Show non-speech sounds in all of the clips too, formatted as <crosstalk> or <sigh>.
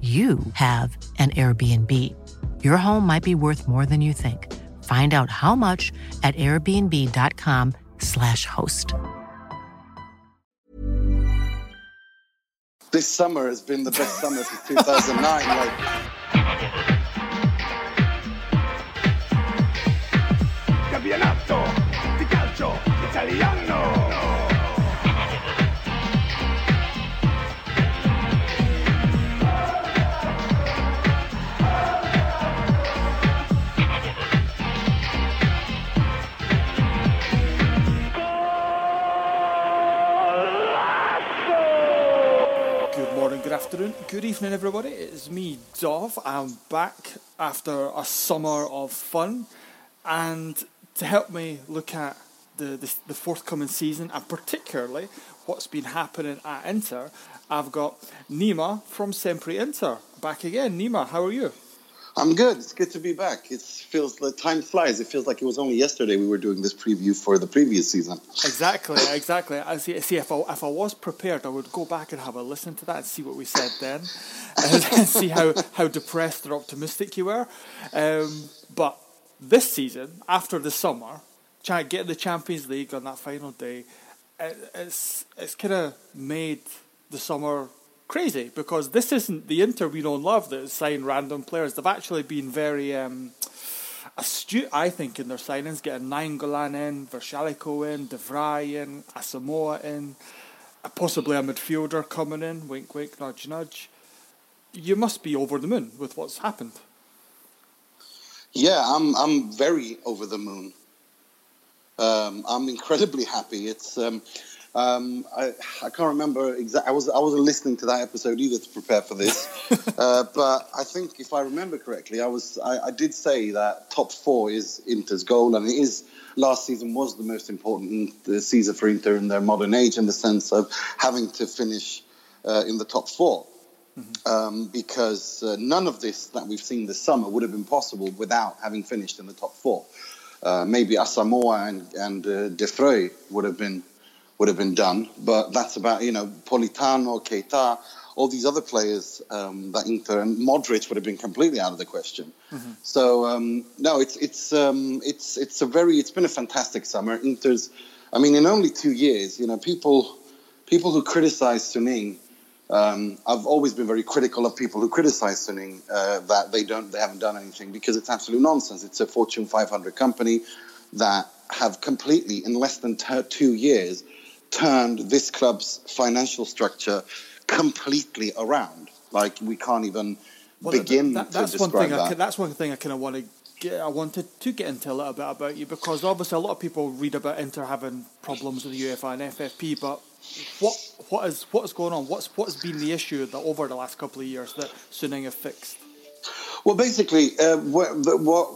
you have an Airbnb. Your home might be worth more than you think. Find out how much at airbnb.com/slash host. This summer has been the best summer since 2009. Like, good evening, everybody. It's me, Dov. I'm back after a summer of fun, and to help me look at the, the, the forthcoming season and particularly what's been happening at Inter, I've got Nima from Sempre Inter back again. Nima, how are you? I'm good. It's good to be back. It feels like time flies. It feels like it was only yesterday we were doing this preview for the previous season. Exactly, exactly. I see. See, if I, if I was prepared, I would go back and have a listen to that and see what we said then, <laughs> and see how, how depressed or optimistic you were. Um, but this season, after the summer, trying to get the Champions League on that final day, it, it's it's kind of made the summer crazy because this isn't the Inter we know and love that sign random players. They've actually been very um, astute, I think, in their signings, getting Nainggolan in, Vrsaljko in, De in, Asamoah in, possibly a midfielder coming in, wink wink, nudge nudge. You must be over the moon with what's happened. Yeah, I'm I'm very over the moon. Um, I'm incredibly happy. It's um, um, I, I can't remember exactly. I was I wasn't listening to that episode either to prepare for this, <laughs> uh, but I think if I remember correctly, I was I, I did say that top four is Inter's goal, and it is. Last season was the most important uh, season for Inter in their modern age, in the sense of having to finish uh, in the top 4 um, because uh, none of this that we've seen this summer would have been possible without having finished in the top four. Uh, maybe Asamoah and, and uh, De Vrij would have been would have been done, but that's about you know Politano, Keita, all these other players um, that Inter and Modric would have been completely out of the question. So um, no, it's it's um, it's it's a very it's been a fantastic summer. Inter's, I mean, in only two years, you know, people people who criticize Suning um, I've always been very critical of people who criticize Suning uh, that they don't, they haven't done anything because it's absolute nonsense. It's a Fortune 500 company that have completely, in less than t- two years, turned this club's financial structure completely around. Like we can't even Well, begin that- to that's one describe thing. I that. can, that's one thing I kind of want to get. I wanted to get into a little bit about you because obviously a lot of people read about Inter having problems with the UEFA and FFP, but what what is what is going on? What's what's been the issue that over the last couple of years that Suning have fixed? Well, basically, uh, what, the, what,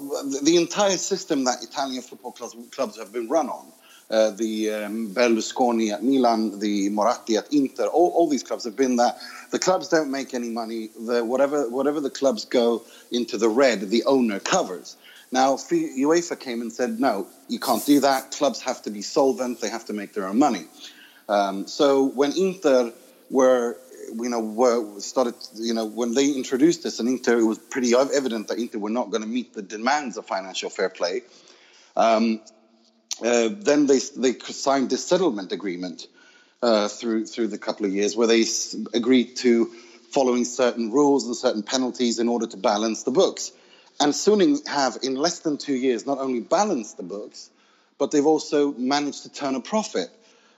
the entire system that Italian football clubs, clubs have been run on, uh, the um, Berlusconi at Milan, the Moratti at Inter, all, all these clubs have been that the clubs don't make any money. The, whatever, whatever the clubs go into the red, the owner covers. Now, UEFA came and said, no, you can't do that. Clubs have to be solvent. They have to make their own money. Um, so when Inter were you know, were started, you know, when they introduced this, and Inter, it was pretty evident that Inter were not going to meet the demands of financial fair play. Um, uh, then they they signed this settlement agreement uh, through through the couple of years where they agreed to following certain rules and certain penalties in order to balance the books. And Suning have in less than two years not only balanced the books, but they've also managed to turn a profit,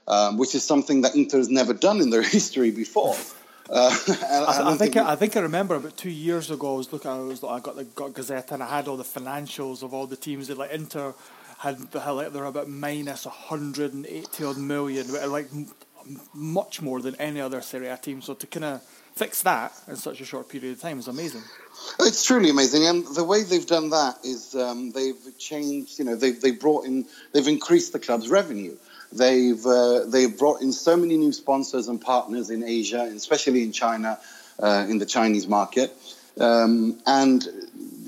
um, which is something that Inter has never done in their <laughs> history before. Uh, <laughs> and I, I think we- I, I think I remember about two years ago. I was looking. I was I got the got Gazette and I had all the financials of all the teams that like Inter had. had like they're about minus hundred and eighty odd million, like much more than any other Serie A team. So to kind of fix that in such a short period of time is amazing. It's truly amazing, and the way they've done that is um, they've changed. You know, they've they brought in, they've increased the club's revenue. They've uh, they've brought in so many new sponsors and partners in Asia, especially in China, uh, in the Chinese market, um, and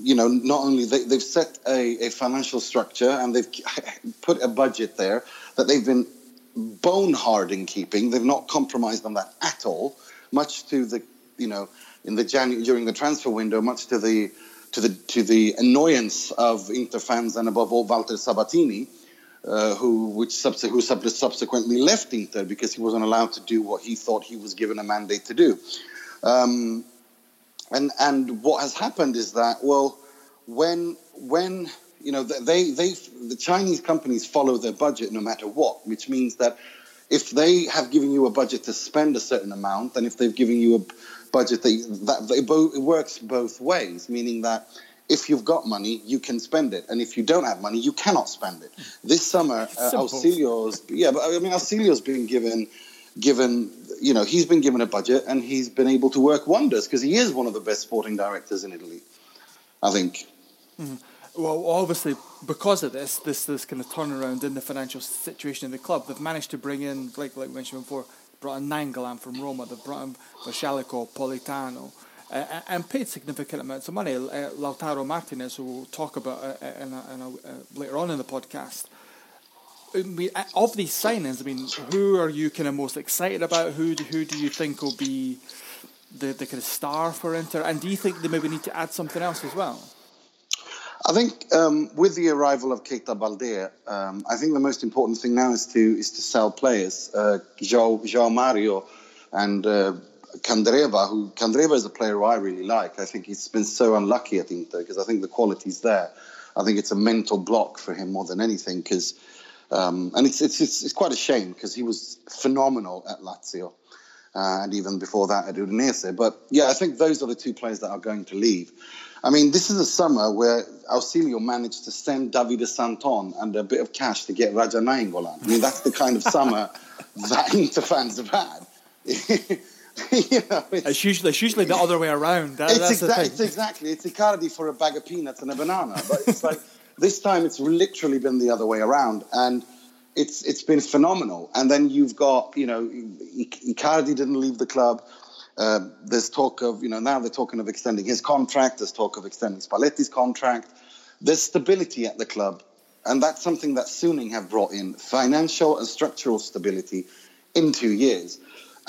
you know, not only they, they've set a, a financial structure and they've <laughs> put a budget there that they've been bone hard in keeping. They've not compromised on that at all, much to the you know in the Janu- during the transfer window, much to the to the to the annoyance of Inter fans and above all Walter Sabatini, uh, who which who sub- subsequently left Inter because he wasn't allowed to do what he thought he was given a mandate to do. Um, and and what has happened is that well, when when you know they they the Chinese companies follow their budget no matter what, which means that if they have given you a budget to spend a certain amount, then if they've given you a budget that that they bo- it works both ways, meaning that if you've got money, you can spend it, and if you don't have money, you cannot spend it. This summer, uh, Ausilio's yeah, but I mean Ausilio's been given given you know he's been given a budget and he's been able to work wonders because he is one of the best sporting directors in Italy. I think. Well, obviously, because of this, this this kind of turnaround in the financial situation of the club, they've managed to bring in, like like mentioned before, brought in Nainggolan from Roma, they've brought in Vrsaljko, Politano, uh, and paid significant amounts of money. Uh, Lautaro Martinez, who we'll talk about uh, uh, in a, in a, uh, later on in the podcast. I mean, of these signings, I mean, who are you kind of most excited about? Who do, who do you think will be the, the kind of star for Inter? And do you think they maybe need to add something else as well? I think um, with the arrival of Keita Balde, um, I think the most important thing now is to is to sell players. Uh, João, Mario and uh, Candreva, who Candreva is a player I really like. I think he's been so unlucky at Inter because I think the quality's there. I think it's a mental block for him more than anything because, um, and it's, it's it's it's quite a shame because he was phenomenal at Lazio. Uh, and even before that at Udinese. But yeah, I think those are the two players that are going to leave. I mean, this is a summer where Ausilio managed to send Davide Santon and a bit of cash to get Raja Nainggolan. I mean, that's the kind of summer <laughs> that Inter fans have had. <laughs> you know, it's, It's usually it's usually the other way around. That, it's, exa- it's exactly it's Icardi for a bag of peanuts and a banana. But it's like <laughs> this time it's literally been the other way around, and it's it's been phenomenal. And then you've got you know Icardi didn't leave the club. Uh, there's talk of you know now they're talking of extending his contract. There's talk of extending Spalletti's contract. There's stability at the club, and that's something that Suning have brought in financial and structural stability in two years.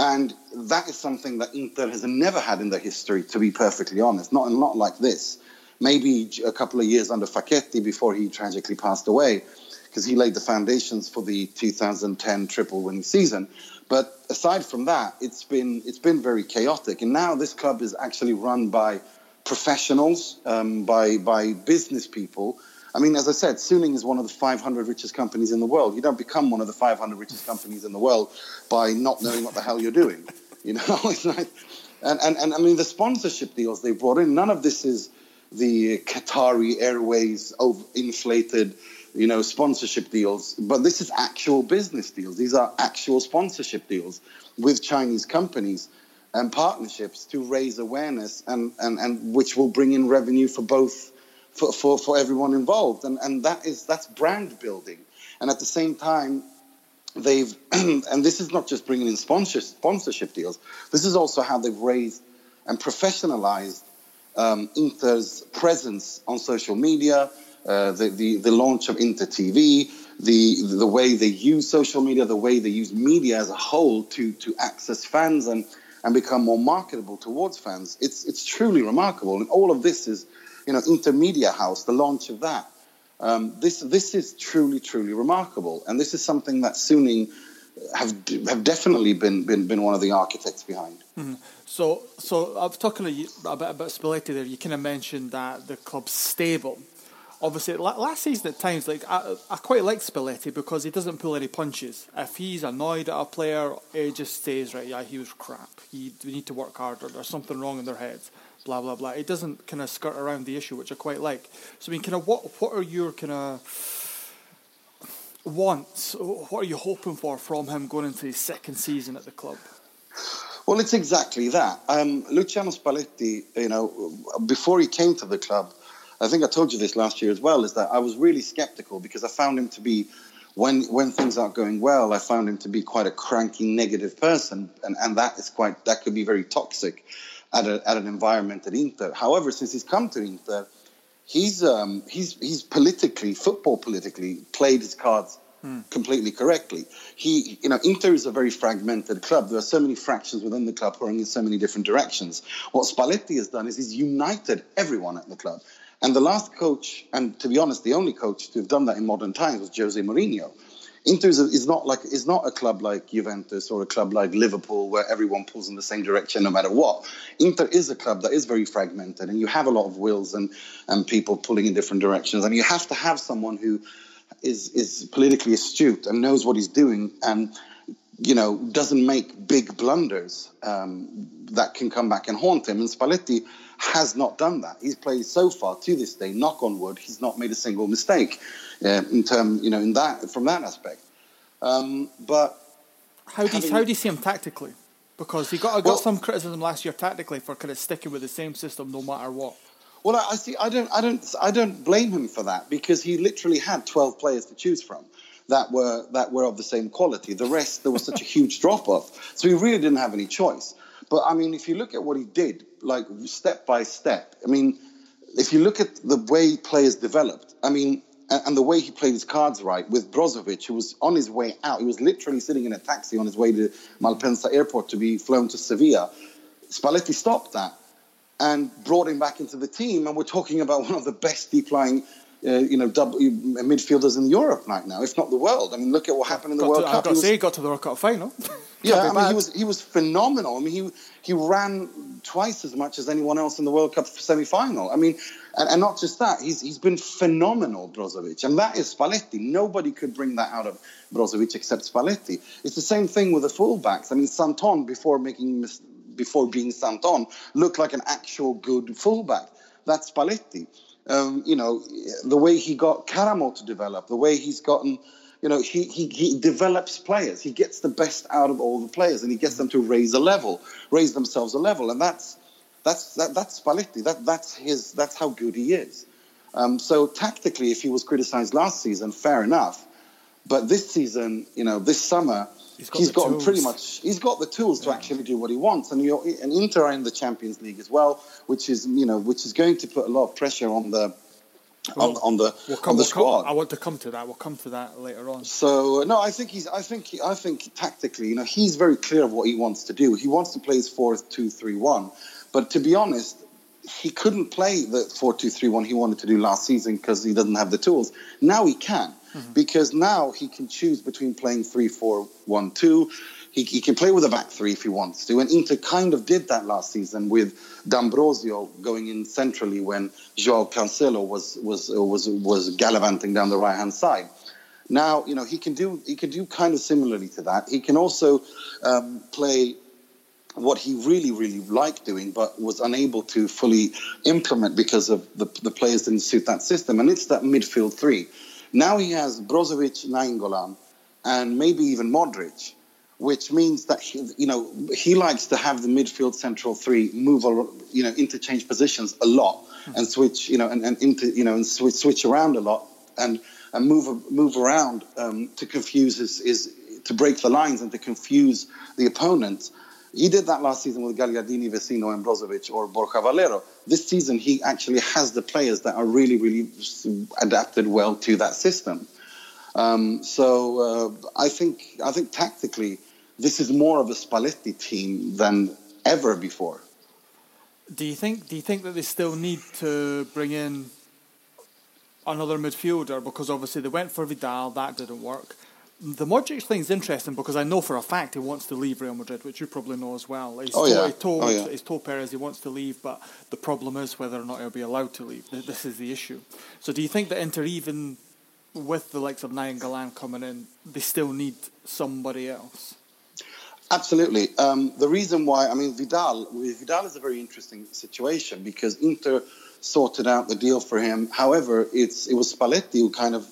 And that is something that Inter has never had in their history, to be perfectly honest. Not, not like this. Maybe a couple of years under Facchetti before he tragically passed away, because he laid the foundations for the 2010 triple winning season. But aside from that, it's been it's been very chaotic. And now this club is actually run by professionals, um, by by business people. I mean, as I said, Suning is one of the 500 richest companies in the world. You don't become one of the 500 richest companies in the world by not knowing what the hell you're doing. You know, <laughs> and, and, and I mean, the sponsorship deals they brought in, none of this is the Qatari Airways inflated, you know, sponsorship deals, but this is actual business deals. These are actual sponsorship deals with Chinese companies and partnerships to raise awareness and, and, and which will bring in revenue for both for, for, for everyone involved. And, and that is that's brand building. And at the same time, they've <clears throat> and this is not just bringing in sponsor, sponsorship deals. This is also how they've raised and professionalized um, Inter's presence on social media, uh, the, the the launch of Inter TV, the the way they use social media, the way they use media as a whole to to access fans and and become more marketable towards fans. It's it's truly remarkable, and all of this is, you know, Intermedia House, the launch of that. Um, this this is truly truly remarkable, and this is something that Suning have have definitely been been, been one of the architects behind. Mm-hmm. So so I've talking a bit about Spalletti there. You kind of mentioned that the club's stable. Obviously, last season at times, like I, I quite like Spalletti because he doesn't pull any punches. If he's annoyed at a player, he just stays right. Yeah, he was crap. He, we need to work harder. There's something wrong in their heads blah blah blah. It doesn't kind of skirt around the issue, which I quite like. So I mean, kind of what what are your kind of wants? What are you hoping for from him going into his second season at the club? Well, it's exactly that. Um, Luciano Spalletti, you know, before he came to the club, I think I told you this last year as well, is that I was really skeptical because I found him to be, when when things aren't going well, I found him to be quite a cranky, negative person, and, and that is quite that could be very toxic at, a, at an environment at Inter. However, since he's come to Inter, he's um, he's he's politically, football politically, played his cards hmm. completely correctly. He, you know, Inter is a very fragmented club. There are so many fractions within the club pulling in so many different directions. What Spalletti has done is he's united everyone at the club. And the last coach, and to be honest, the only coach to have done that in modern times was Jose Mourinho. Inter is, is not like is not a club like Juventus or a club like Liverpool where everyone pulls in the same direction no matter what. Inter is a club that is very fragmented, and you have a lot of wills and and people pulling in different directions, and you have to have someone who is is politically astute and knows what he's doing and you know doesn't make big blunders um, that can come back and haunt him. And Spalletti has not done that. He's played so far to this day, knock on wood, he's not made a single mistake uh, in term, you know, in that from that aspect. Um, but how do you, how do you see him tactically? Because he got I got well, some criticism last year tactically for kind of sticking with the same system no matter what. Well, I see. I don't. I don't. I don't blame him for that because he literally had twelve players to choose from that were that were of the same quality. The rest, there was such a huge <laughs> drop off, so he really didn't have any choice. But I mean, if you look at what he did, like step by step, I mean, if you look at the way players developed, I mean, and, the way he played his cards right with Brozovic, who was on his way out. He was literally sitting in a taxi on his way to Malpensa airport to be flown to Sevilla. Spalletti stopped that and brought him back into the team. And we're talking about one of the best deep lying uh, you know, double, midfielders in Europe right now, if not the world. I mean, look at what happened in the got World to, Cup. I've got to say, he got to the World Cup final. <laughs> yeah, I mean, he was he was phenomenal. I mean, he he ran twice as much as anyone else in the World Cup semi-final. I mean, and, and not just that, he's he's been phenomenal, Brozovic, and that is Spalletti. Nobody could bring that out of Brozovic except Spalletti. It's the same thing with the fullbacks. I mean, Santon before making before being Santon looked like an actual good fullback. That's Spalletti um, you know, the way he got Karamoh to develop, the way he's gotten, you know, he, he, he develops players. He gets the best out of all the players and he gets them to raise a level, raise themselves a level. And that's, that's, that, that's Spalletti. That, that's, his, that's how good he is. Um, so tactically, if he was criticized last season, fair enough. But this season, you know, this summer, he's got, he's got pretty much he's got the tools to actually do what he wants. And you're and Inter are in the Champions League as well, which is you know which is going to put a lot of pressure on the well, on, on, the we'll come, on the we'll squad. Come, I want to come to that. We'll come to that later on. So no, I think he's. I think. I think tactically, you know, he's very clear of what he wants to do. He wants to play his four-two-three-one. But to be honest, he couldn't play the four-two-three-one he wanted to do last season because he doesn't have the tools. Now he can mm-hmm. because now he can choose between playing three-four-one-two he, he, can play with a back three if he wants to. And Inter kind of did that last season with D'Ambrosio going in centrally when Joao Cancelo was was was was gallivanting down the right hand side. Now you know he can do he can do kind of similarly to that. He can also um, play what he really really liked doing, but was unable to fully implement because of the the players didn't suit that system. And it's that midfield three. Now he has Brozovic, Nainggolan, and maybe even Modric which means that he, you know he likes to have the midfield central three move you know interchange positions a lot and switch you know and, and into you know and switch switch around a lot and and move move around um, to confuse his, his to break the lines and to confuse the opponent. He did that last season with Gagliardini, Vecino, and Brozovic or Borja Valero. This season, he actually has the players that are really, really adapted well to that system. Um, so uh, I think I think tactically, this is more of a Spalletti team than ever before. Do you think? Do you think that they still need to bring in another midfielder because obviously they went for Vidal, that didn't work. The Modric thing's interesting because I know for a fact he wants to leave Real Madrid, which you probably know as well. He's Oh, told, yeah. he told, Oh, yeah. he's told Perez he wants to leave, but the problem is whether or not he'll be allowed to leave. This is the issue. So do you think that Inter, even with the likes of Nainggolan coming in, they still need somebody else? Absolutely. Um, the reason why, I mean, Vidal, Vidal is a very interesting situation because Inter sorted out the deal for him. However, it's it was Spalletti who kind of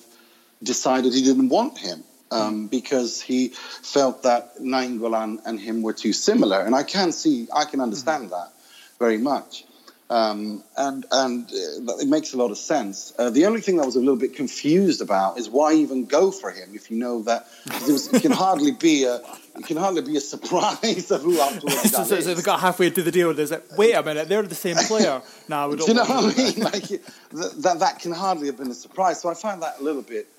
decided he didn't want him um, because he felt that Nainggolan and him were too similar, and I can see, I can understand that very much. Um, and and uh, it makes a lot of sense. Uh, the only thing that I was a little bit confused about is why even go for him if you know that was, it can hardly be a it can hardly be a surprise <laughs> of who afterwards so, that so, so they got halfway to the deal and they said, wait a minute, they're the same player. <laughs> nah, we Do you know what I mean? Like that, that that can hardly have been a surprise. So I find that a little bit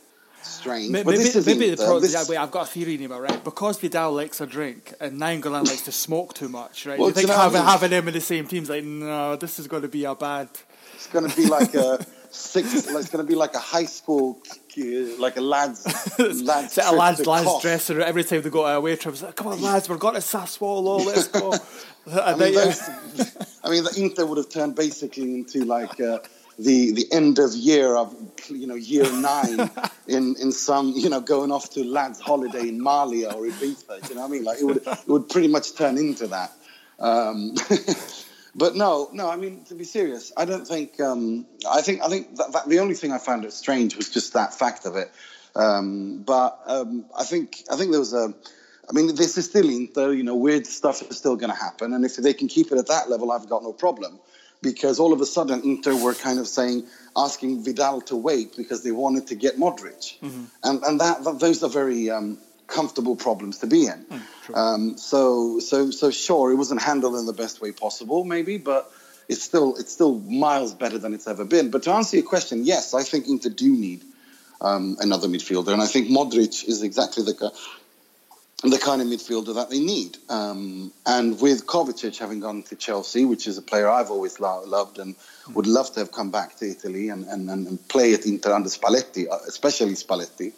strange. Maybe, this is maybe the Inter. problem. This- yeah, wait, I've got a theory, Nima, right? Because Vidal likes a drink and Nainggolan likes to smoke too much, right? Well, you think know I having, mean? having him in the same team's like, no, this is going to be a bad. It's going to be like a six. Like, <laughs> it's going to be like a high school, uh, like a lads, <laughs> lads, a lads, lads dressing every time they go to a away trip. It's like, come on, lads, we're going to Sassuolo, <laughs> let's go. I And mean, those, I mean, the Inter would have turned basically into like uh, the the end of year of you know year nine <laughs> in in some you know going off to lads holiday in Mali or Ibiza. You know what I mean? Like it would it would pretty much turn into that. Um, <laughs> but no, no. I mean, to be serious, I don't think. Um, I think I think that, that the only thing I found it strange was just that fact of it. Um, but um, I think I think there was a. I mean, this is still in Inter. You know, weird stuff is still going to happen, and if they can keep it at that level, I've got no problem. Because all of a sudden, Inter were kind of saying, asking Vidal to wait because they wanted to get Modric, and and that, that those are very um, comfortable problems to be in. um, so so so sure, it wasn't handled in the best way possible, maybe, but it's still it's still miles better than it's ever been. But to answer your question, yes, I think Inter do need um, another midfielder, and I think Modric is exactly the ki- the kind of midfielder that they need. Um, and with Kovacic having gone to Chelsea, which is a player I've always lo- loved and would love to have come back to Italy and, and, and, and play at Inter under Spalletti, uh, especially Spalletti.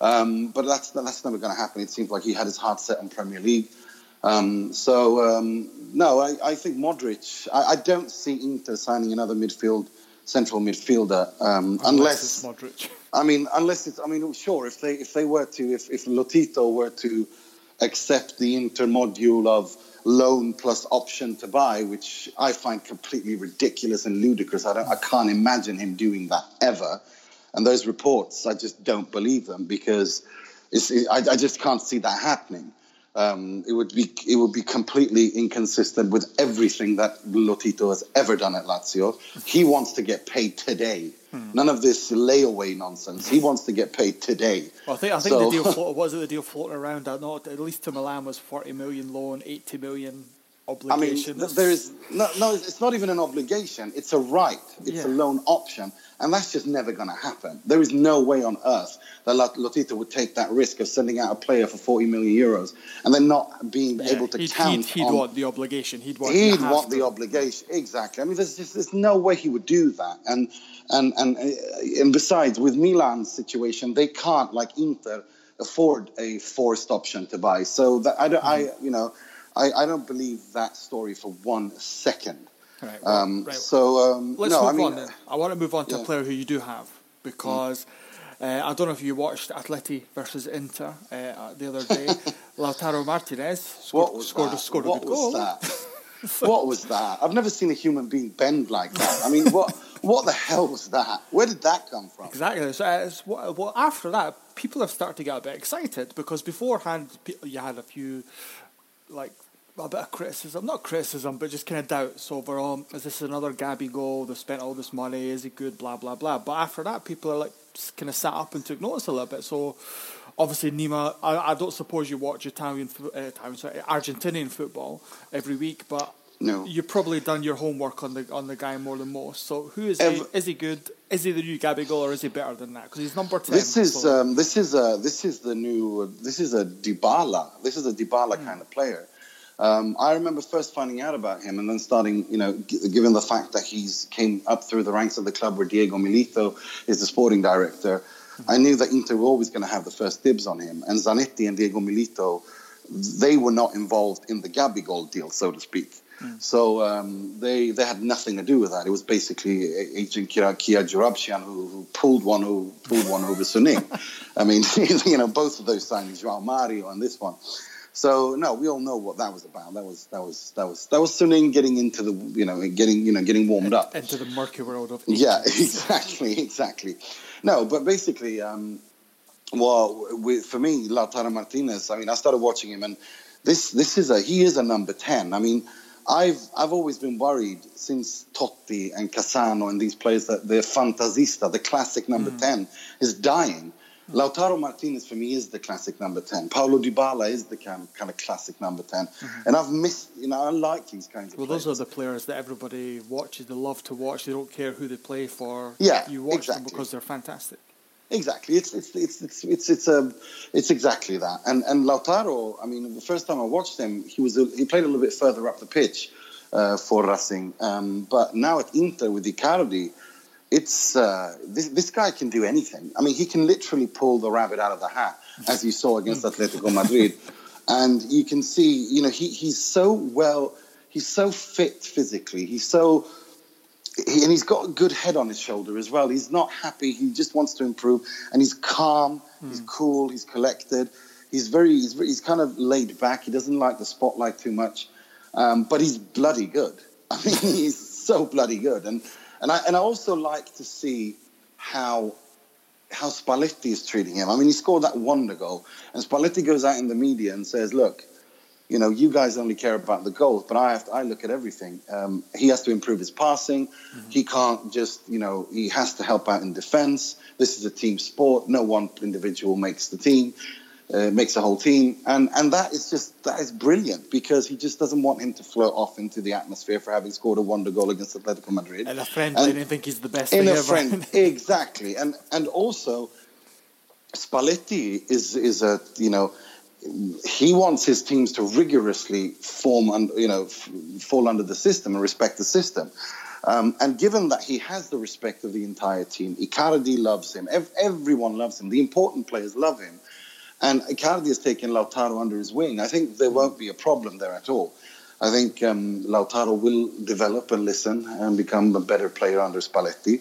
Um, but that's that's never going to happen. It seems like he had his heart set on Premier League. Um, so um, no, I, I think Modric. I, I don't see Inter signing another midfield central midfielder um, unless Modric. I mean, unless it's, I mean, sure, if they if they were to, if, if Lotito were to accept the intermodule of loan plus option to buy, which I find completely ridiculous and ludicrous. I don't, I can't imagine him doing that ever. And those reports, I just don't believe them because it's, I, I just can't see that happening. Um, it would be it would be completely inconsistent with everything that Lotito has ever done at Lazio. He wants to get paid today. None of this layaway nonsense. He wants to get paid today. Well, I think I think So- the deal <laughs> float, was it the deal floating around? I know at least to Milan was forty million loan, eighty million I mean, there is no, no. It's not even an obligation. It's a right. It's a loan option, and that's just never going to happen. There is no way on earth that Lotito would take that risk of sending out a player for forty million euros and then not being Yeah, able to he'd, count he'd, he'd on. want the obligation. He'd want. he'd want the obligation exactly. I mean, there's just there's no way he would do that. And and and uh, and besides, with Milan's situation, they can't like Inter afford a forced option to buy. So that I don't, I Mm-hmm. you know, I, I don't believe that story for one second. Right, well, Um, right. So um, Let's no, move I mean, on then. I want to move on to a player who you do have because uh, I don't know if you watched Atleti versus Inter uh, the other day. <laughs> Lautaro Martinez scored, what was scored, that? scored a what good was goal. that? <laughs> what was that? I've never seen a human being bend like that. I mean, what what the hell was that? Where did that come from? Exactly. So uh, well, well, after that, people have started to get a bit excited because beforehand you had a few, like a bit of criticism, not criticism, but just kind of doubts over, um, is this another Gabigol? They've spent all this money. Is he good? Blah blah blah. But after that, people are like kind of sat up and took notice a little bit. So. Obviously, Nima, I, I don't suppose you watch Italian, uh, Italian, sorry, Argentinian football every week, but No. you've probably done your homework on the on the guy more than most. So, who is he? Is he good? Is he the new Gabby Gabigol, or is he better than that? Because he's number ten. This is so- um, this is uh, this is the new this is a Dybala. This is a Dybala Hmm. kind of player. Um, I remember first finding out about him and then starting, you know, g- given the fact that he's came up through the ranks of the club where Diego Milito is the sporting director, I knew that Inter were always going to have the first dibs on him. And Zanetti and Diego Milito, they were not involved in the Gabigol deal, so to speak. So um, they they had nothing to do with that. It was basically Agent Kia, Kia Joorabchian who, who pulled one who pulled one over Suning. <laughs> I mean, <laughs> you know, both of those signings, Joao Mario and this one. So no, we all know what that was about. That was that was that was that was Suning getting into the you know getting you know getting warmed up. into the murky world of Yeah, <laughs> exactly, exactly. No, but basically, um, well, with, for me, Lautaro Martinez. I mean, I started watching him, and this this is a he is a number ten. I mean, I've I've always been worried since Totti and Cassano and these players that the fantasista, the classic number ten, is dying. Lautaro Martinez for me is the classic number 10. Paulo Dybala is the kind, kind of classic number 10. And I've missed, you know, I like these kinds of Well, players. those are the players that everybody watches. They love to watch. They don't care who they play for. Yeah, you watch them exactly. because they're fantastic. Exactly. It's it's it's it's it's it's, a, it's exactly that. And and Lautaro, I mean, the first time I watched him, he was a, he played a little bit further up the pitch uh, for Racing. Um, but now at Inter with Icardi, it's uh, this this guy can do anything. I mean, he can literally pull the rabbit out of the hat, as you saw against Atletico Madrid. <laughs> And you can see, you know, he, he's so well, he's so fit physically. He's so he, and he's got a good head on his shoulder as well. He's not happy. He just wants to improve, and he's calm. He's cool. He's collected. He's very. He's, he's kind of laid back. He doesn't like the spotlight too much, um, but he's bloody good. <laughs> I mean, he's so bloody good, and and I and I also like to see how how Spalletti is treating him. I mean, he scored that wonder goal, and Spalletti goes out in the media and says, "Look, you know, you guys only care about the goals, but I have to, I look at everything. Um, he has to improve his passing. He can't just, you know, he has to help out in defense. This is a team sport. No one individual makes the team, uh, makes a whole team, and and that is just that is brilliant because he just doesn't want him to float off into the atmosphere for having scored a wonder goal against Atletico Madrid. And a friend And- didn't think he's the best in a ever. friend <laughs> exactly and and also Spalletti is is a you know he wants his teams to rigorously form and you know f- fall under the system and respect the system um, and given that he has the respect of the entire team Icardi loves him Ev- everyone loves him the important players love him and Icardi has taken Lautaro under his wing I think there won't be a problem there at all I think um, Lautaro will develop and listen and become a better player under Spalletti.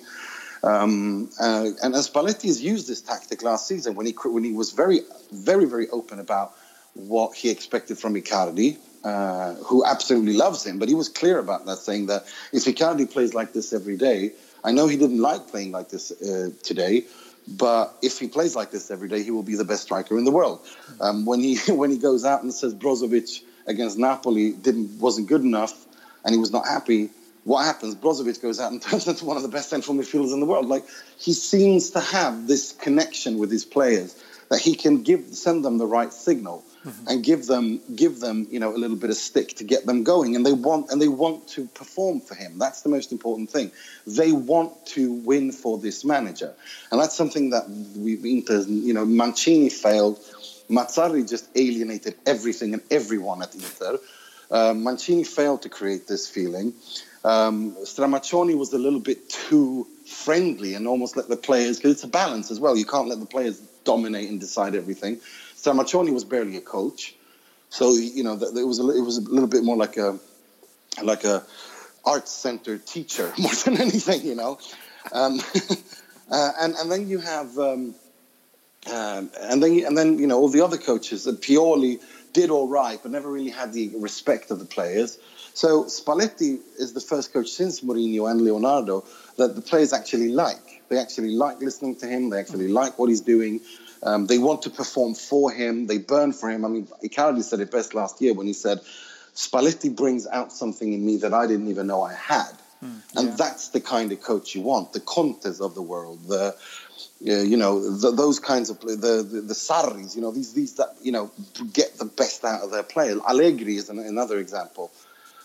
Um, uh, and, and Spalletti has used this tactic last season when he when he was very, very, very open about what he expected from Icardi, uh, who absolutely loves him. But he was clear about that, saying that if Icardi plays like this every day, I know he didn't like playing like this uh, today, but if he plays like this every day, he will be the best striker in the world. Um, when he <laughs> when he goes out and says Brozovic against Napoli didn't wasn't good enough, and he was not happy. What happens? Brozovic goes out and <laughs> turns into one of the best central midfielders in the world. Like he seems to have this connection with his players that he can give send them the right signal and give them give them you know a little bit of stick to get them going. And they want and they want to perform for him. That's the most important thing. They want to win for this manager. And that's something that we've Inter you know Mancini failed. Mazzarri just alienated everything and everyone at Inter. Uh, Mancini failed to create this feeling. Um, Stramaccioni was a little bit too friendly and almost let the players because it's a balance as well. You can't let the players dominate and decide everything. Stramaccioni was barely a coach, so you know it was a, it was a little bit more like a like a arts center teacher <laughs> more than anything, you know. Um, <laughs> uh, and and then you have um, um, and then and then you know all the other coaches that Pioli did all right, but never really had the respect of the players. So Spalletti is the first coach since Mourinho and Leonardo that the players actually like. They actually like listening to him. They actually like what he's doing. Um, they want to perform for him. They burn for him. I mean, Icardi said it best last year when he said, "Spalletti brings out something in me that I didn't even know I had." and that's the kind of coach you want. The Contes of the world, the you know those kinds of the, the the Sarris, you know these these that you know get the best out of their players. Allegri is an, another example.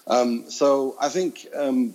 Um, so I think um,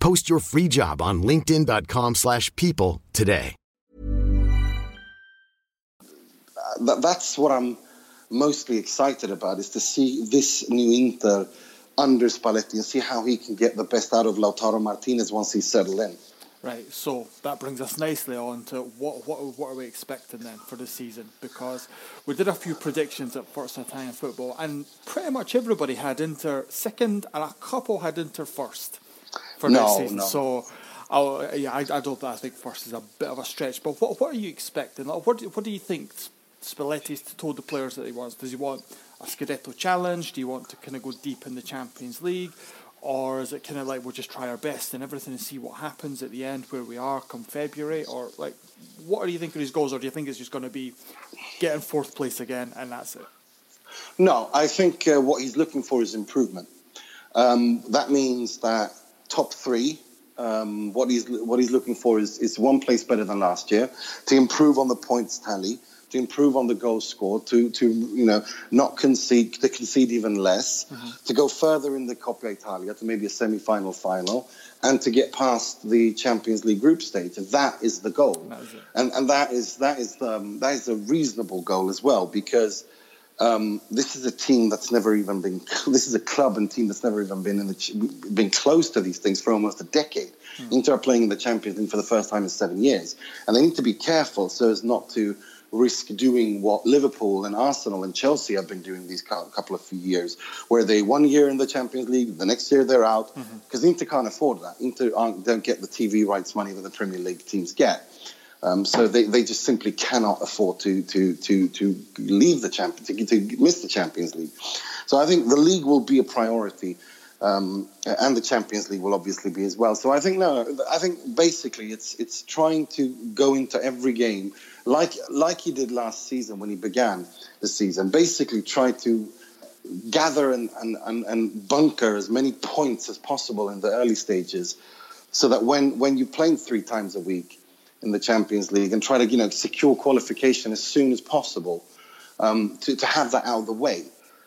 Post your free job on linkedin.com/people slash people today. Uh, that, that's what I'm mostly excited about is to see this new Inter under Spalletti and see how he can get the best out of Lautaro Martinez once he's settled in. Right, so that brings us nicely on to what what what are we expecting then for the season? Because we did a few predictions at Forza Italian Football, and pretty much everybody had Inter second, and a couple had Inter first for No, next season. no. So, I'll, yeah, I, I don't. I think first is a bit of a stretch. But what what are you expecting? Like, what do, what do you think Spalletti's told the players that he wants? Does he want a Scudetto challenge? Do you want to kind of go deep in the Champions League? Or is it kind of like we'll just try our best and everything and see what happens at the end where we are come February? Or like, what do you think of his goals? Or do you think it's just going to be getting fourth place again and that's it? No, I think uh, what he's looking for is improvement. Um, that means that top three. Um, what he's what he's looking for is, is one place better than last year to improve on the points tally, to improve on the goals scored, to to you know not concede to concede even less, to go further in the Coppa Italia to maybe a semi-final final, and to get past the Champions League group stage. That is the goal, That is and and that is that is um, that is a reasonable goal as well because um, this is a team that's never even been. <laughs> This is a club and team that's never even been in the been close to these things for almost a decade. Inter are playing in the Champions League for the first time in seven years, and they need to be careful so as not to risk doing what Liverpool and Arsenal and Chelsea have been doing these couple of few years, where they one year in the Champions League, the next year they're out, because Inter can't afford that. Inter aren't, don't get the TV rights money that the Premier League teams get. Um, so they, they just simply cannot afford to to to to leave the champion to, to miss the Champions League. So I think the league will be a priority, um, and the Champions League will obviously be as well. So I think no, I think basically it's it's trying to go into every game like like he did last season when he began the season. Basically try to gather and, and, and, and bunker as many points as possible in the early stages so that when, when you play three times a week in the Champions League and try to you know secure qualification as soon as possible um, to, to have that out of the way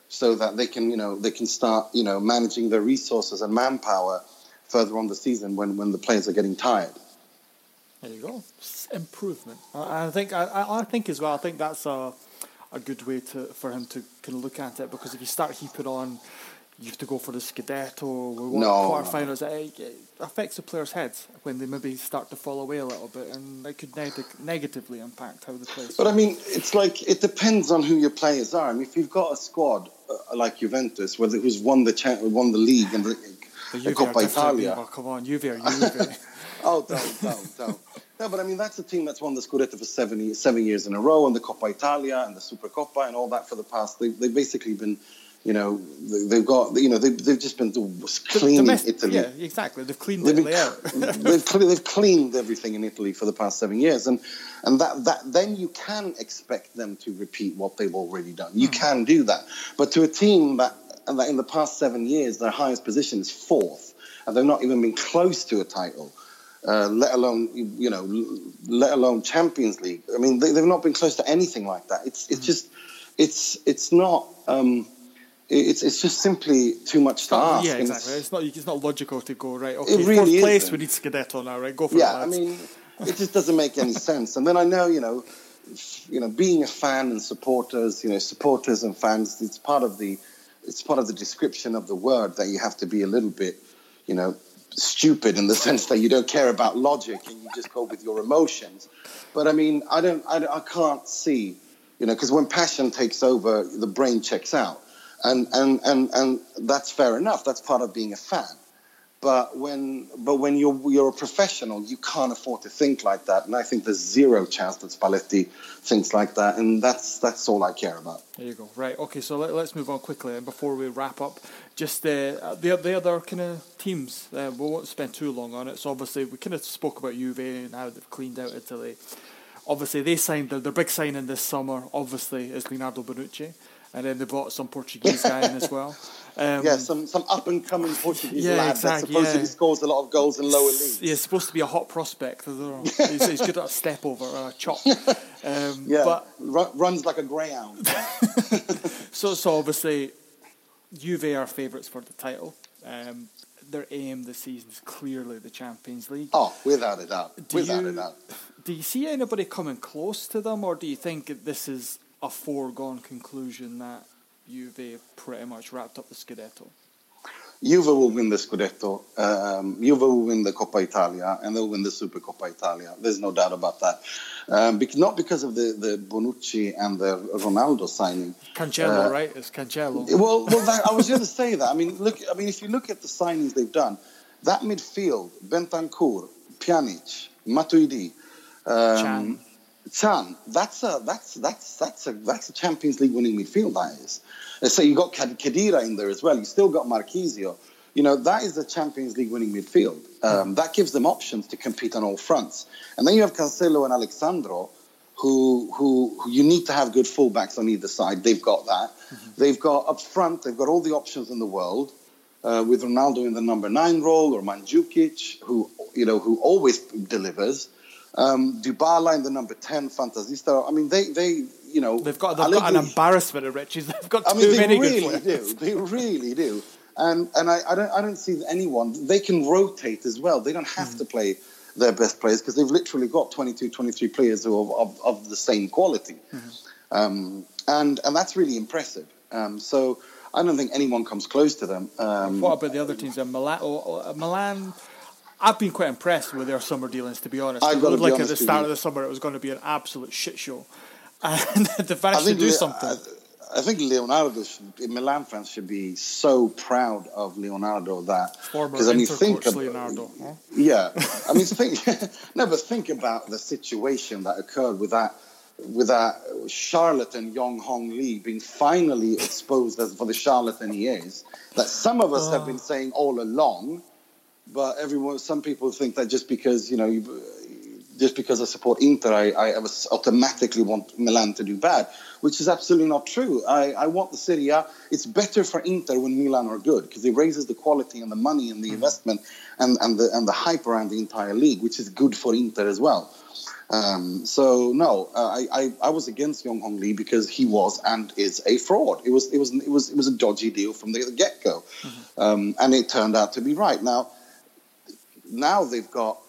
so that they can you know they can start you know managing their resources and manpower further on the season when, when the players are getting tired. There you go. Improvement. I, I think. I, I think as well. I think that's a a good way to for him to kind of look at it because if you start heaping on, you have to go for the Scudetto. Want No, quarterfinals. It, it affects the players' heads when they maybe start to fall away a little bit, and it could neg- negatively impact how they play. But I mean, it's like it depends on who your players are. I mean, if you've got a squad uh, like Juventus, whether who's won the cha- won the league and the, The the Coppa Italia. Come on, Juve <laughs> Juve. Oh, don't, don't, don't. No, but I mean that's a team that's won the Scudetto for seven, seven years in a row, and the Coppa Italia and the Supercoppa and all that for the past. They, they've basically been, you know, they- they've got, you know, they've, they've just been cleaning Domestic- Italy. Yeah, exactly. They've cleaned They've, Italy out. they've, cle- they've cleaned everything in Italy for the past seven years, and and that, that then you can expect them to repeat what they've already done. You can do that, but to a team that, that in the past seven years their highest position is fourth, and they've not even been close to a title. Uh, let alone you know, let alone Champions League. I mean, they, they've not been close to anything like that. It's it's just, it's it's not. Um, it's it's just simply too much to Oh, ask. yeah, and it's- exactly. It's not it's not logical to go right. Okay, really fourth place. isn't. We need Scudetto now, right? Go for yeah, it. I mean, <laughs> it just doesn't make any sense. And then I know, you know, you know, being a fan and supporters, you know, supporters and fans, it's part of the, it's part of the description of the word that you have to be a little bit, you know, stupid in the <laughs> sense that you don't care about logic and you just go with your emotions. But I mean, I don't, I, don't- I can't see, you know, because when passion takes over, the brain checks out, and and and and that's fair enough. That's part of being a fan. But when but when you're you're a professional, you can't afford to think like that. And I think there's zero chance that Spalletti thinks like that. And that's that's all I care about. There you go. Right. Okay. So let, let's move on quickly and before we wrap up. Just uh, the the other kind of teams. Uh, we won't spend too long on it. So obviously we kind of spoke about Juve and how they've cleaned out Italy. Obviously they signed their, their big signing this summer. Obviously is Leonardo Bonucci, and then they brought some Portuguese guy in as well. <laughs> Um, yeah, some some up and coming Portuguese Yeah, lad exactly, that supposedly yeah. scores a lot of goals in lower leagues. Yeah, supposed to be a hot prospect. I don't know. He's, he's good at a step over or a chop. <laughs> Um, Yeah, But ru- runs like a greyhound. <laughs> So, so obviously, Juve are favourites for the title. Um, their aim this season is clearly the Champions League. oh, without a doubt, Do without you- a doubt. Do you see anybody coming close to them, or do you think this is a foregone conclusion that Juve pretty much wrapped up the Scudetto? Juve will win the Scudetto. Um, Juve will win the Coppa Italia, and they'll win the Super Coppa Italia. There's no doubt about that. Um, bec- not because of the, the Bonucci and the Ronaldo signing. Cancelo, Uh, right? It's Cancelo. Well, well, that, I was going to say that. I mean, look. I mean, if you look at the signings they've done, that midfield: Bentancur, Pjanic, Matuidi, um, Can. Can. That's a that's that's that's a that's a Champions League winning midfield. That is. Uh, So you've got Kad- Khedira in there as well. You still got Marchisio. You know that is the Champions League winning midfield. Um, that gives them options to compete on all fronts. And then you have Cancelo and Alex Sandro, who, who who you need to have good fullbacks on either side. They've got that. They've got up front. They've got all the options in the world. Uh, with Ronaldo in the number nine role or Mandzukic, who you know who always delivers. Um, Dybala in the number ten, Fantasista. I mean, they they you know They've got, they've got an embarrassment of riches. <laughs> They've got I too mean, they many really good players. do. They really do. And and I, I don't I don't see anyone. They can rotate as well. They don't have Mm-hmm. to play their best players because they've literally got 22, 23 players who are of, of the same quality. Mm-hmm. Um, and and that's really impressive. Um, so I don't think anyone comes close to them. Um, What about the other teams? Milan, oh, uh, Milan. I've been quite impressed with their summer dealings, to be honest. I've It looked like at the start of the summer it was going to be an absolute shit show, <laughs> and they I managed to do Le- something. I, I think Leonardo, should, Milan fans should be so proud of Leonardo that because I mean, think coach ab- Leonardo. huh? Yeah, I mean, think <laughs> no, but think about the situation that occurred with that with that charlatan Yonghong Li being finally exposed as for the charlatan he is. That some of us have oh. been saying all along, but everyone, some people think that just because you know. You, just because I support Inter, I, I automatically want Milan to do bad, which is absolutely not true. I, I want the Serie A. It's better for Inter when Milan are good because it raises the quality and the money and the investment and, and the and the hype around the entire league, which is good for Inter as well. Um, so no, uh, I, I I was against Yonghong Li because he was and is a fraud. It was it was it was it was a dodgy deal from the, the get go, um, and it turned out to be right. Now now they've got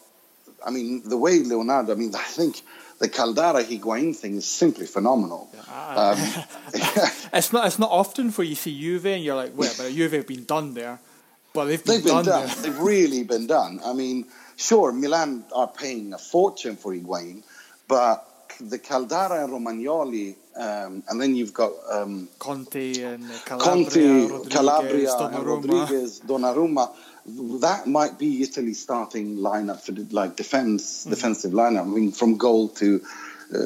I mean, the way Leonardo, I mean, I think the Caldara Higuain thing is simply phenomenal. Um, <laughs> <laughs> It's not. It's not often for you see Juve and you're like, wait, but Juve have been done there, but they've been, they've been done, done. there. They've really been done. I mean, sure, Milan are paying a fortune for Higuain, but the Caldara and Romagnoli, um, and then you've got um, Conti and Calabria, Conti, Rodriguez, Calabria, and Donnarumma. Rodriguez, Donnarumma. That might be Italy's starting lineup for like defense, Mm-hmm. defensive lineup. I mean, from goal to uh,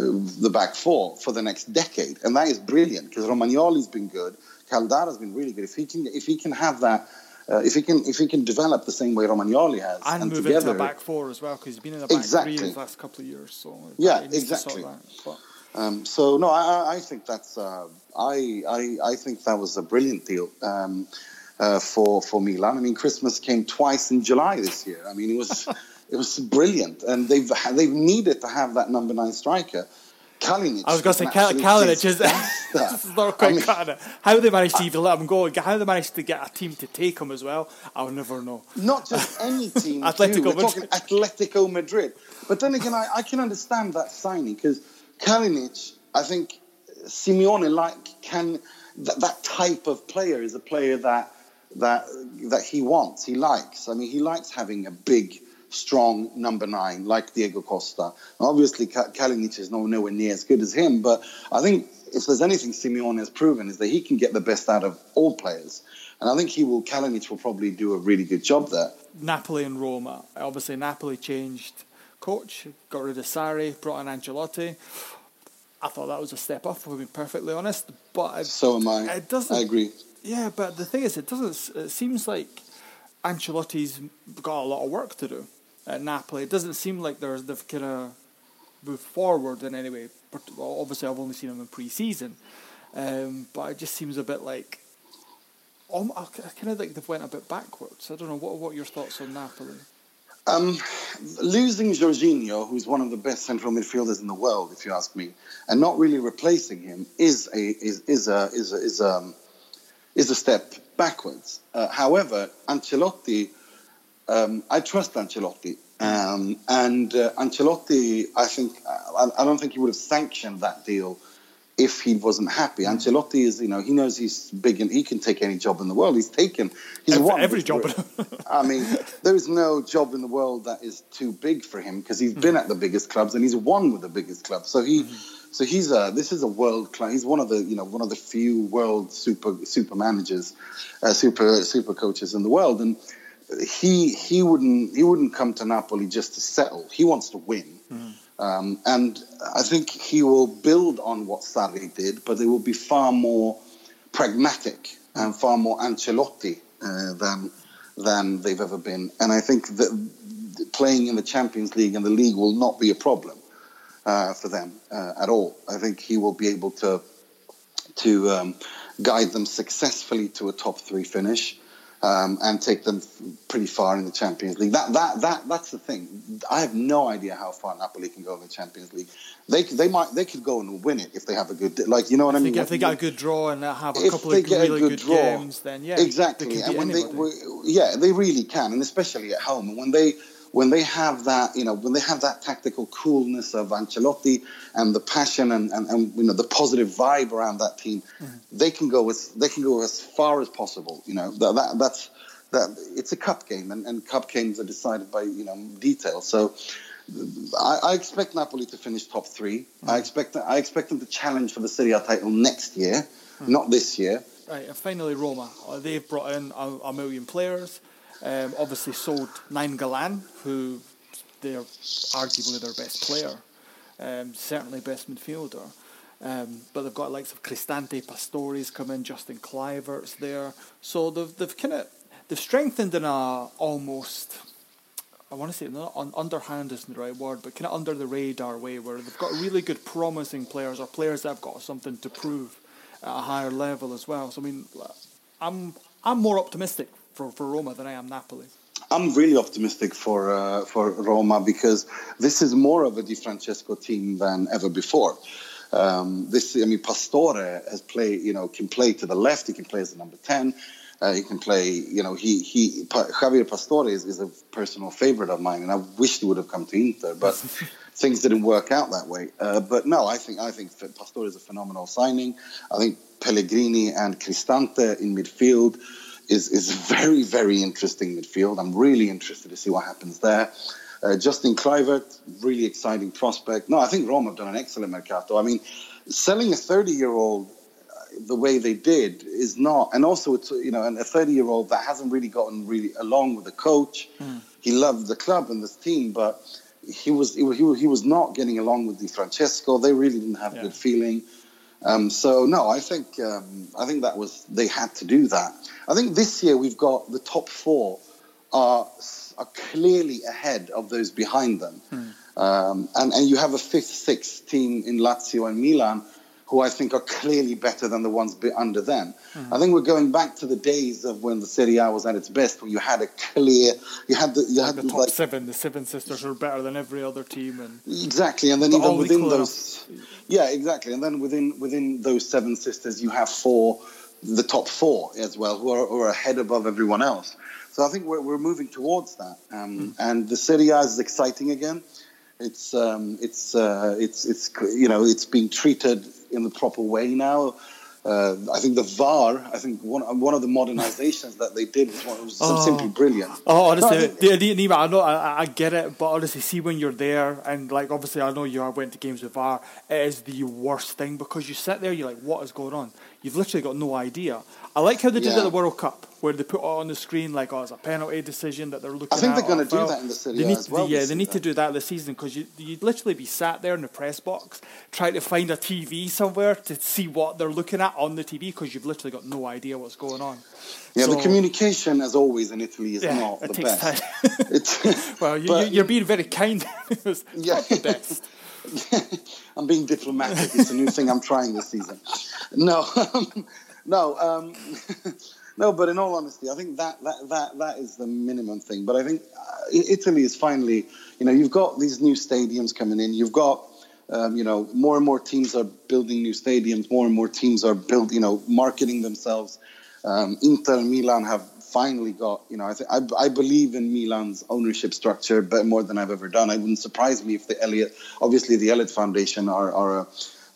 the back four for the next decade, and that is brilliant because Romagnoli's been good. Caldara's been really good. If he can, if he can have that, uh, if he can, if he can develop the same way Romagnoli has, and, and, move together, into a back four as well because he's been in the back Exactly. three in the last couple of years. So Yeah, he needs to sort exactly. that. Um, so no, I, I- I think that's uh, I, I I think that was a brilliant deal um, uh, for for Milan. I mean, Christmas came twice in July this year. I mean, it was <laughs> it was brilliant, and they've they've needed to have that number nine striker Kalinic. I was going to say Kal- Kalinic is, this is not quite I mean, cutting. How they managed to even let him go, how they managed to get a team to take him as well, I'll never know. Not just any <laughs> team. Atletico We're talking Atletico Madrid. But then again, I, I can understand that signing because Kalinic, I think Simeone like can that, that type of player is a player that that that he wants, he likes. I mean, he likes having a big strong number nine like Diego Costa. Obviously, Kalinic is nowhere near as good as him, but I think if there's anything Simeone has proven is that he can get the best out of all players. And I think he will, Kalinic will probably do a really good job there. Napoli and Roma. Obviously, Napoli changed coach, got rid of Sarri, brought in Ancelotti. I thought that was a step up, if I'm being perfectly honest. But it, so am I. It doesn't. I agree. Yeah, but the thing is, it doesn't. It seems like Ancelotti's got a lot of work to do at Napoli. It doesn't seem like they're, they've kind of moved forward in any way. Obviously, I've only seen them in pre-season, um, but it just seems a bit like. Um, I kind of think they've went a bit backwards. I don't know what what your thoughts on Napoli. Um, losing Jorginho, who's one of the best central midfielders in the world, if you ask me, and not really replacing him is a is, is a is a, is a, um, is a step backwards. Uh, however, Ancelotti um, I trust Ancelotti. Um, and uh, Ancelotti, I think, I, I, don't think he would have sanctioned that deal if he wasn't happy. Mm. Ancelotti is, you know, he knows he's big and he can take any job in the world. He's taken, he's every, won every job. <laughs> I mean, there is no job in the world that is too big for him because he's mm. been at the biggest clubs and he's won with the biggest clubs. So he. Mm. So he's a this is a world class. He's one of the you know one of the few world super super managers, uh, super super coaches in the world, and he he wouldn't he wouldn't come to Napoli just to settle. He wants to win, mm. um, and I think he will build on what Sarri did, but it will be far more pragmatic and far more Ancelotti uh, than than they've ever been. And I think that playing in the Champions League and the league will not be a problem uh, for them uh, at all. I think he will be able to to um, guide them successfully to a top three finish um, and take them pretty far in the Champions League. That that that that's the thing. I have no idea how far Napoli can go in the Champions League. They they might they could go and win it if they have a good like you know what if I mean. If they get a good draw and have a couple of really good, good draw, games, then yeah, exactly. And when anybody. they yeah they really can, and especially at home. And when they when they have that, you know, when they have that tactical coolness of Ancelotti and the passion and, and, and you know the positive vibe around that team, mm-hmm. they can go as they can go as far as possible. You know, that, that that's that it's a cup game, and, and cup games are decided by you know detail. So. I, I expect Napoli to finish top 3 mm-hmm. I expect I expect them to challenge for the Serie A title next year, mm-hmm. not this year. Right, and finally Roma. Uh, they've brought in a, a million players. Um, obviously sold Nainggolan, who they're arguably their best player, um, certainly best midfielder. Um, but they've got likes of Cristante, Pastores come in, Justin Kluivert's there. So they've they've kind of they've strengthened in a almost I want to say not on, underhand isn't the right word, but kind of under the radar way where they've got really good, promising players or players that have got something to prove at a higher level as well. So I mean, I'm I'm more optimistic for, for Roma than I am Napoli. I'm really optimistic for uh, for Roma because this is more of a Di Francesco team than ever before. Um, this, I mean, Pastore has played, you know, can play to the left. He can play as a number ten. Uh, he can play, you know, he he pa- Javier Pastore is, is, a personal favorite of mine, and I wished he would have come to Inter, but <laughs> things didn't work out that way. Uh, but no, I think I think Pastore is a phenomenal signing. I think Pellegrini and Cristante in midfield is is very very interesting midfield. I'm really interested to see what happens there. Uh, Justin Kluivert, really exciting prospect. No, I think Rome have done an excellent mercato. I mean, selling a 30 year old uh, the way they did is not, and also it's you know, and a 30 year old that hasn't really gotten really along with the coach. Mm. He loved the club and this team, but he was he, he, was not getting along with Di Francesco. They really didn't have yeah. a good feeling. Um, so no, I think um, I think that was they had to do that. I think this year we've got the top four are are clearly ahead of those behind them, hmm. um, and and you have a fifth, sixth team in Lazio and Milan who I think are <laughs> clearly better than the ones under them. I think we're going back to the days of when the Serie A was at its best, where you had a clear, you had the, you Like had the top like seven, the seven sisters are better than every other team, and Exactly, and then even within those, yeah, exactly, and then within within those seven sisters, you have four, the top four as well, who are, who are ahead above everyone else. So I think we're, we're moving towards that, um, and the Serie A is exciting again. It's um, it's uh, it's it's you know it's being treated in the proper way now. Uh, I think the VAR. I think one one of the modernizations that they did was, one, was Oh. simply brilliant. Oh, I honestly, the, the, Nima, I know, I, I get it, but honestly, see when you're there, and like obviously, I know you are went to games with VAR. It is the worst thing because you sit there, you're like, what is going on? You've literally got no idea. I like how they did it Yeah. at the World Cup, where they put it on the screen like, oh, it's a penalty decision that they're looking. At. I think they're gonna do that in the Serie They need as to, well yeah, they need to do that this season because you you'd literally be sat there in the press box trying to find a TV somewhere to see what they're looking at on the TV because you've literally got no idea what's going on. Yeah, the communication, as always in Italy, is Yeah, not it the best. <laughs> <laughs> Well, you, but- you're being very kind. <laughs> it's Yeah. not the best. <laughs> I'm being diplomatic. It's a new thing I'm trying this season. No, <laughs> no, um, <laughs> no. But in all honesty, I think that that that that is the minimum thing. But I think uh, Italy is finally, you know, you've got these new stadiums coming in. You've got. Um, you know, more and more teams are building new stadiums. More and more teams are build, you know, marketing themselves. Um, Inter Milan have finally got, you know, I, think I, I believe in Milan's ownership structure, but more than I've ever done. It wouldn't surprise me if the Elliott, obviously the Elliott Foundation are are a,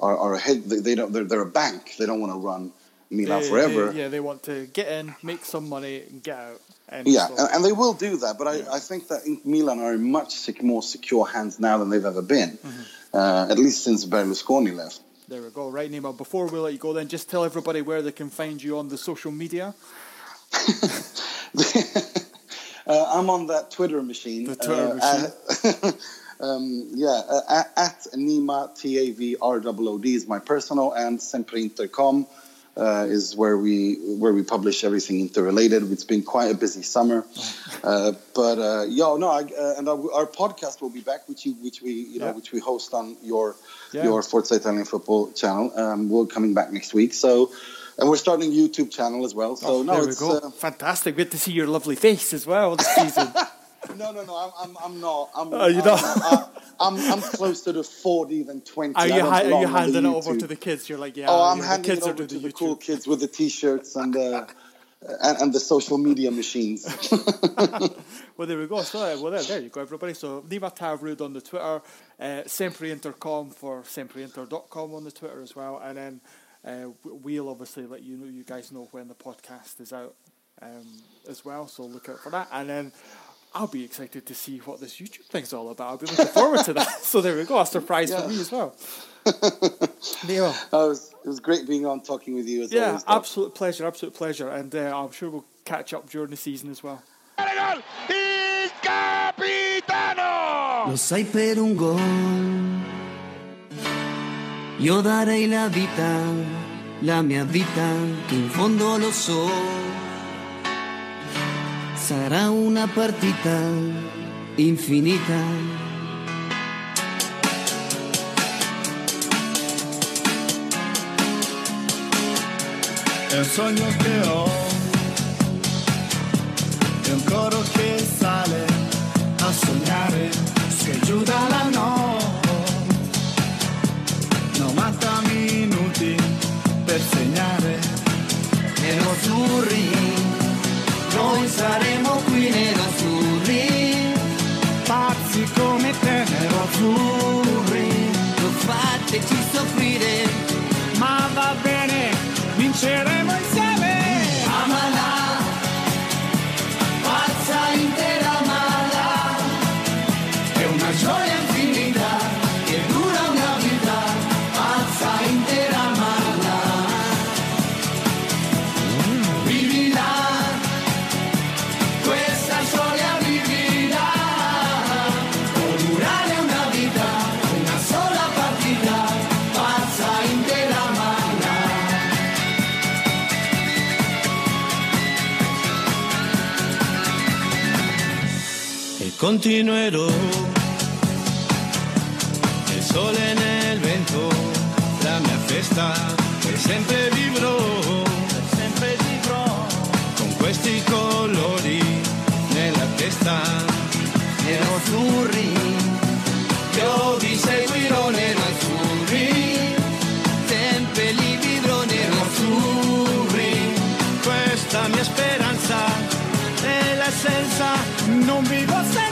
are, are ahead. They, they don't. They're, they're a bank. They don't want to run Milan They- forever. they- yeah, they want to get in, make some money, and get out. And Yeah, and, and they will do that. But I, I think that Milan are in much sec- more secure hands now than they've ever been, Mm-hmm. uh, at least since Berlusconi left. there we go. Right, Nima. Before we let you go, then just tell everybody where they can find you on the social media. <laughs> Uh, I'm on that Twitter machine. The Twitter uh, machine. <laughs> um, yeah, uh, at, at Nima T A V R O O D is my personal, and Sempreintercom uh, is where we where we publish everything interrelated. It's been quite a busy summer, <laughs> uh, but uh, yo, no, I, uh, and our, our podcast will be back, which you which we you know Yeah. which we host on your Yeah. your Forza Italian Football channel. Um, we're coming back next week, so. And we're starting a YouTube channel as well. So Oh, no, there we it's go. uh, Fantastic. Good to see your lovely face as well this season. <laughs> No, no, no. I'm, I'm, I'm not. I'm, Oh, you're I'm, not? I'm, I'm closer to 40 than 20. are you, ha- are you handing it over to the kids? You're like, yeah. Oh, I'm handing it over to the YouTube. cool kids with the t-shirts and the and, and the social media machines. <laughs> Well, there we go. So, uh, well, there, there you go, everybody. So, Nima Tavrood on the Twitter, uh, Sempreintercom for sempreinter.com on the Twitter as well. And then uh, we'll obviously let you know, you guys know when the podcast is out um, as well. So, look out for that. And then I'll be excited to see what this YouTube thing's all about. I'll be looking forward to that. <laughs> So, there we go. A surprise Yeah. for me as well. Nima. Oh, it, was, it was great being on talking with you as Yeah, always. Doc. absolute pleasure, absolute pleasure. And uh, I'm sure we'll catch up during the season as well. Lo sai per un gol. Io darei la vita, la mia vita, che in fondo lo so. Sarà una partita infinita. Un sogno che ho, un coro che sale a sognare, che giù dalla notte. Per segnare. Nerazzurri, noi saremo qui nerazzurri, Pazzi come te, nerazzurri, non fateci soffrire, ma va bene, vinceremo insieme. Continuerò. Il sole nel vento, la mia testa e sempre vivrò, sempre vivrò con questi colori nella testa nerazzurri. Io vi seguirò nerazzurri, sempre li vivrò nerazzurri. Questa mia speranza è l'essenza, non vivo senza.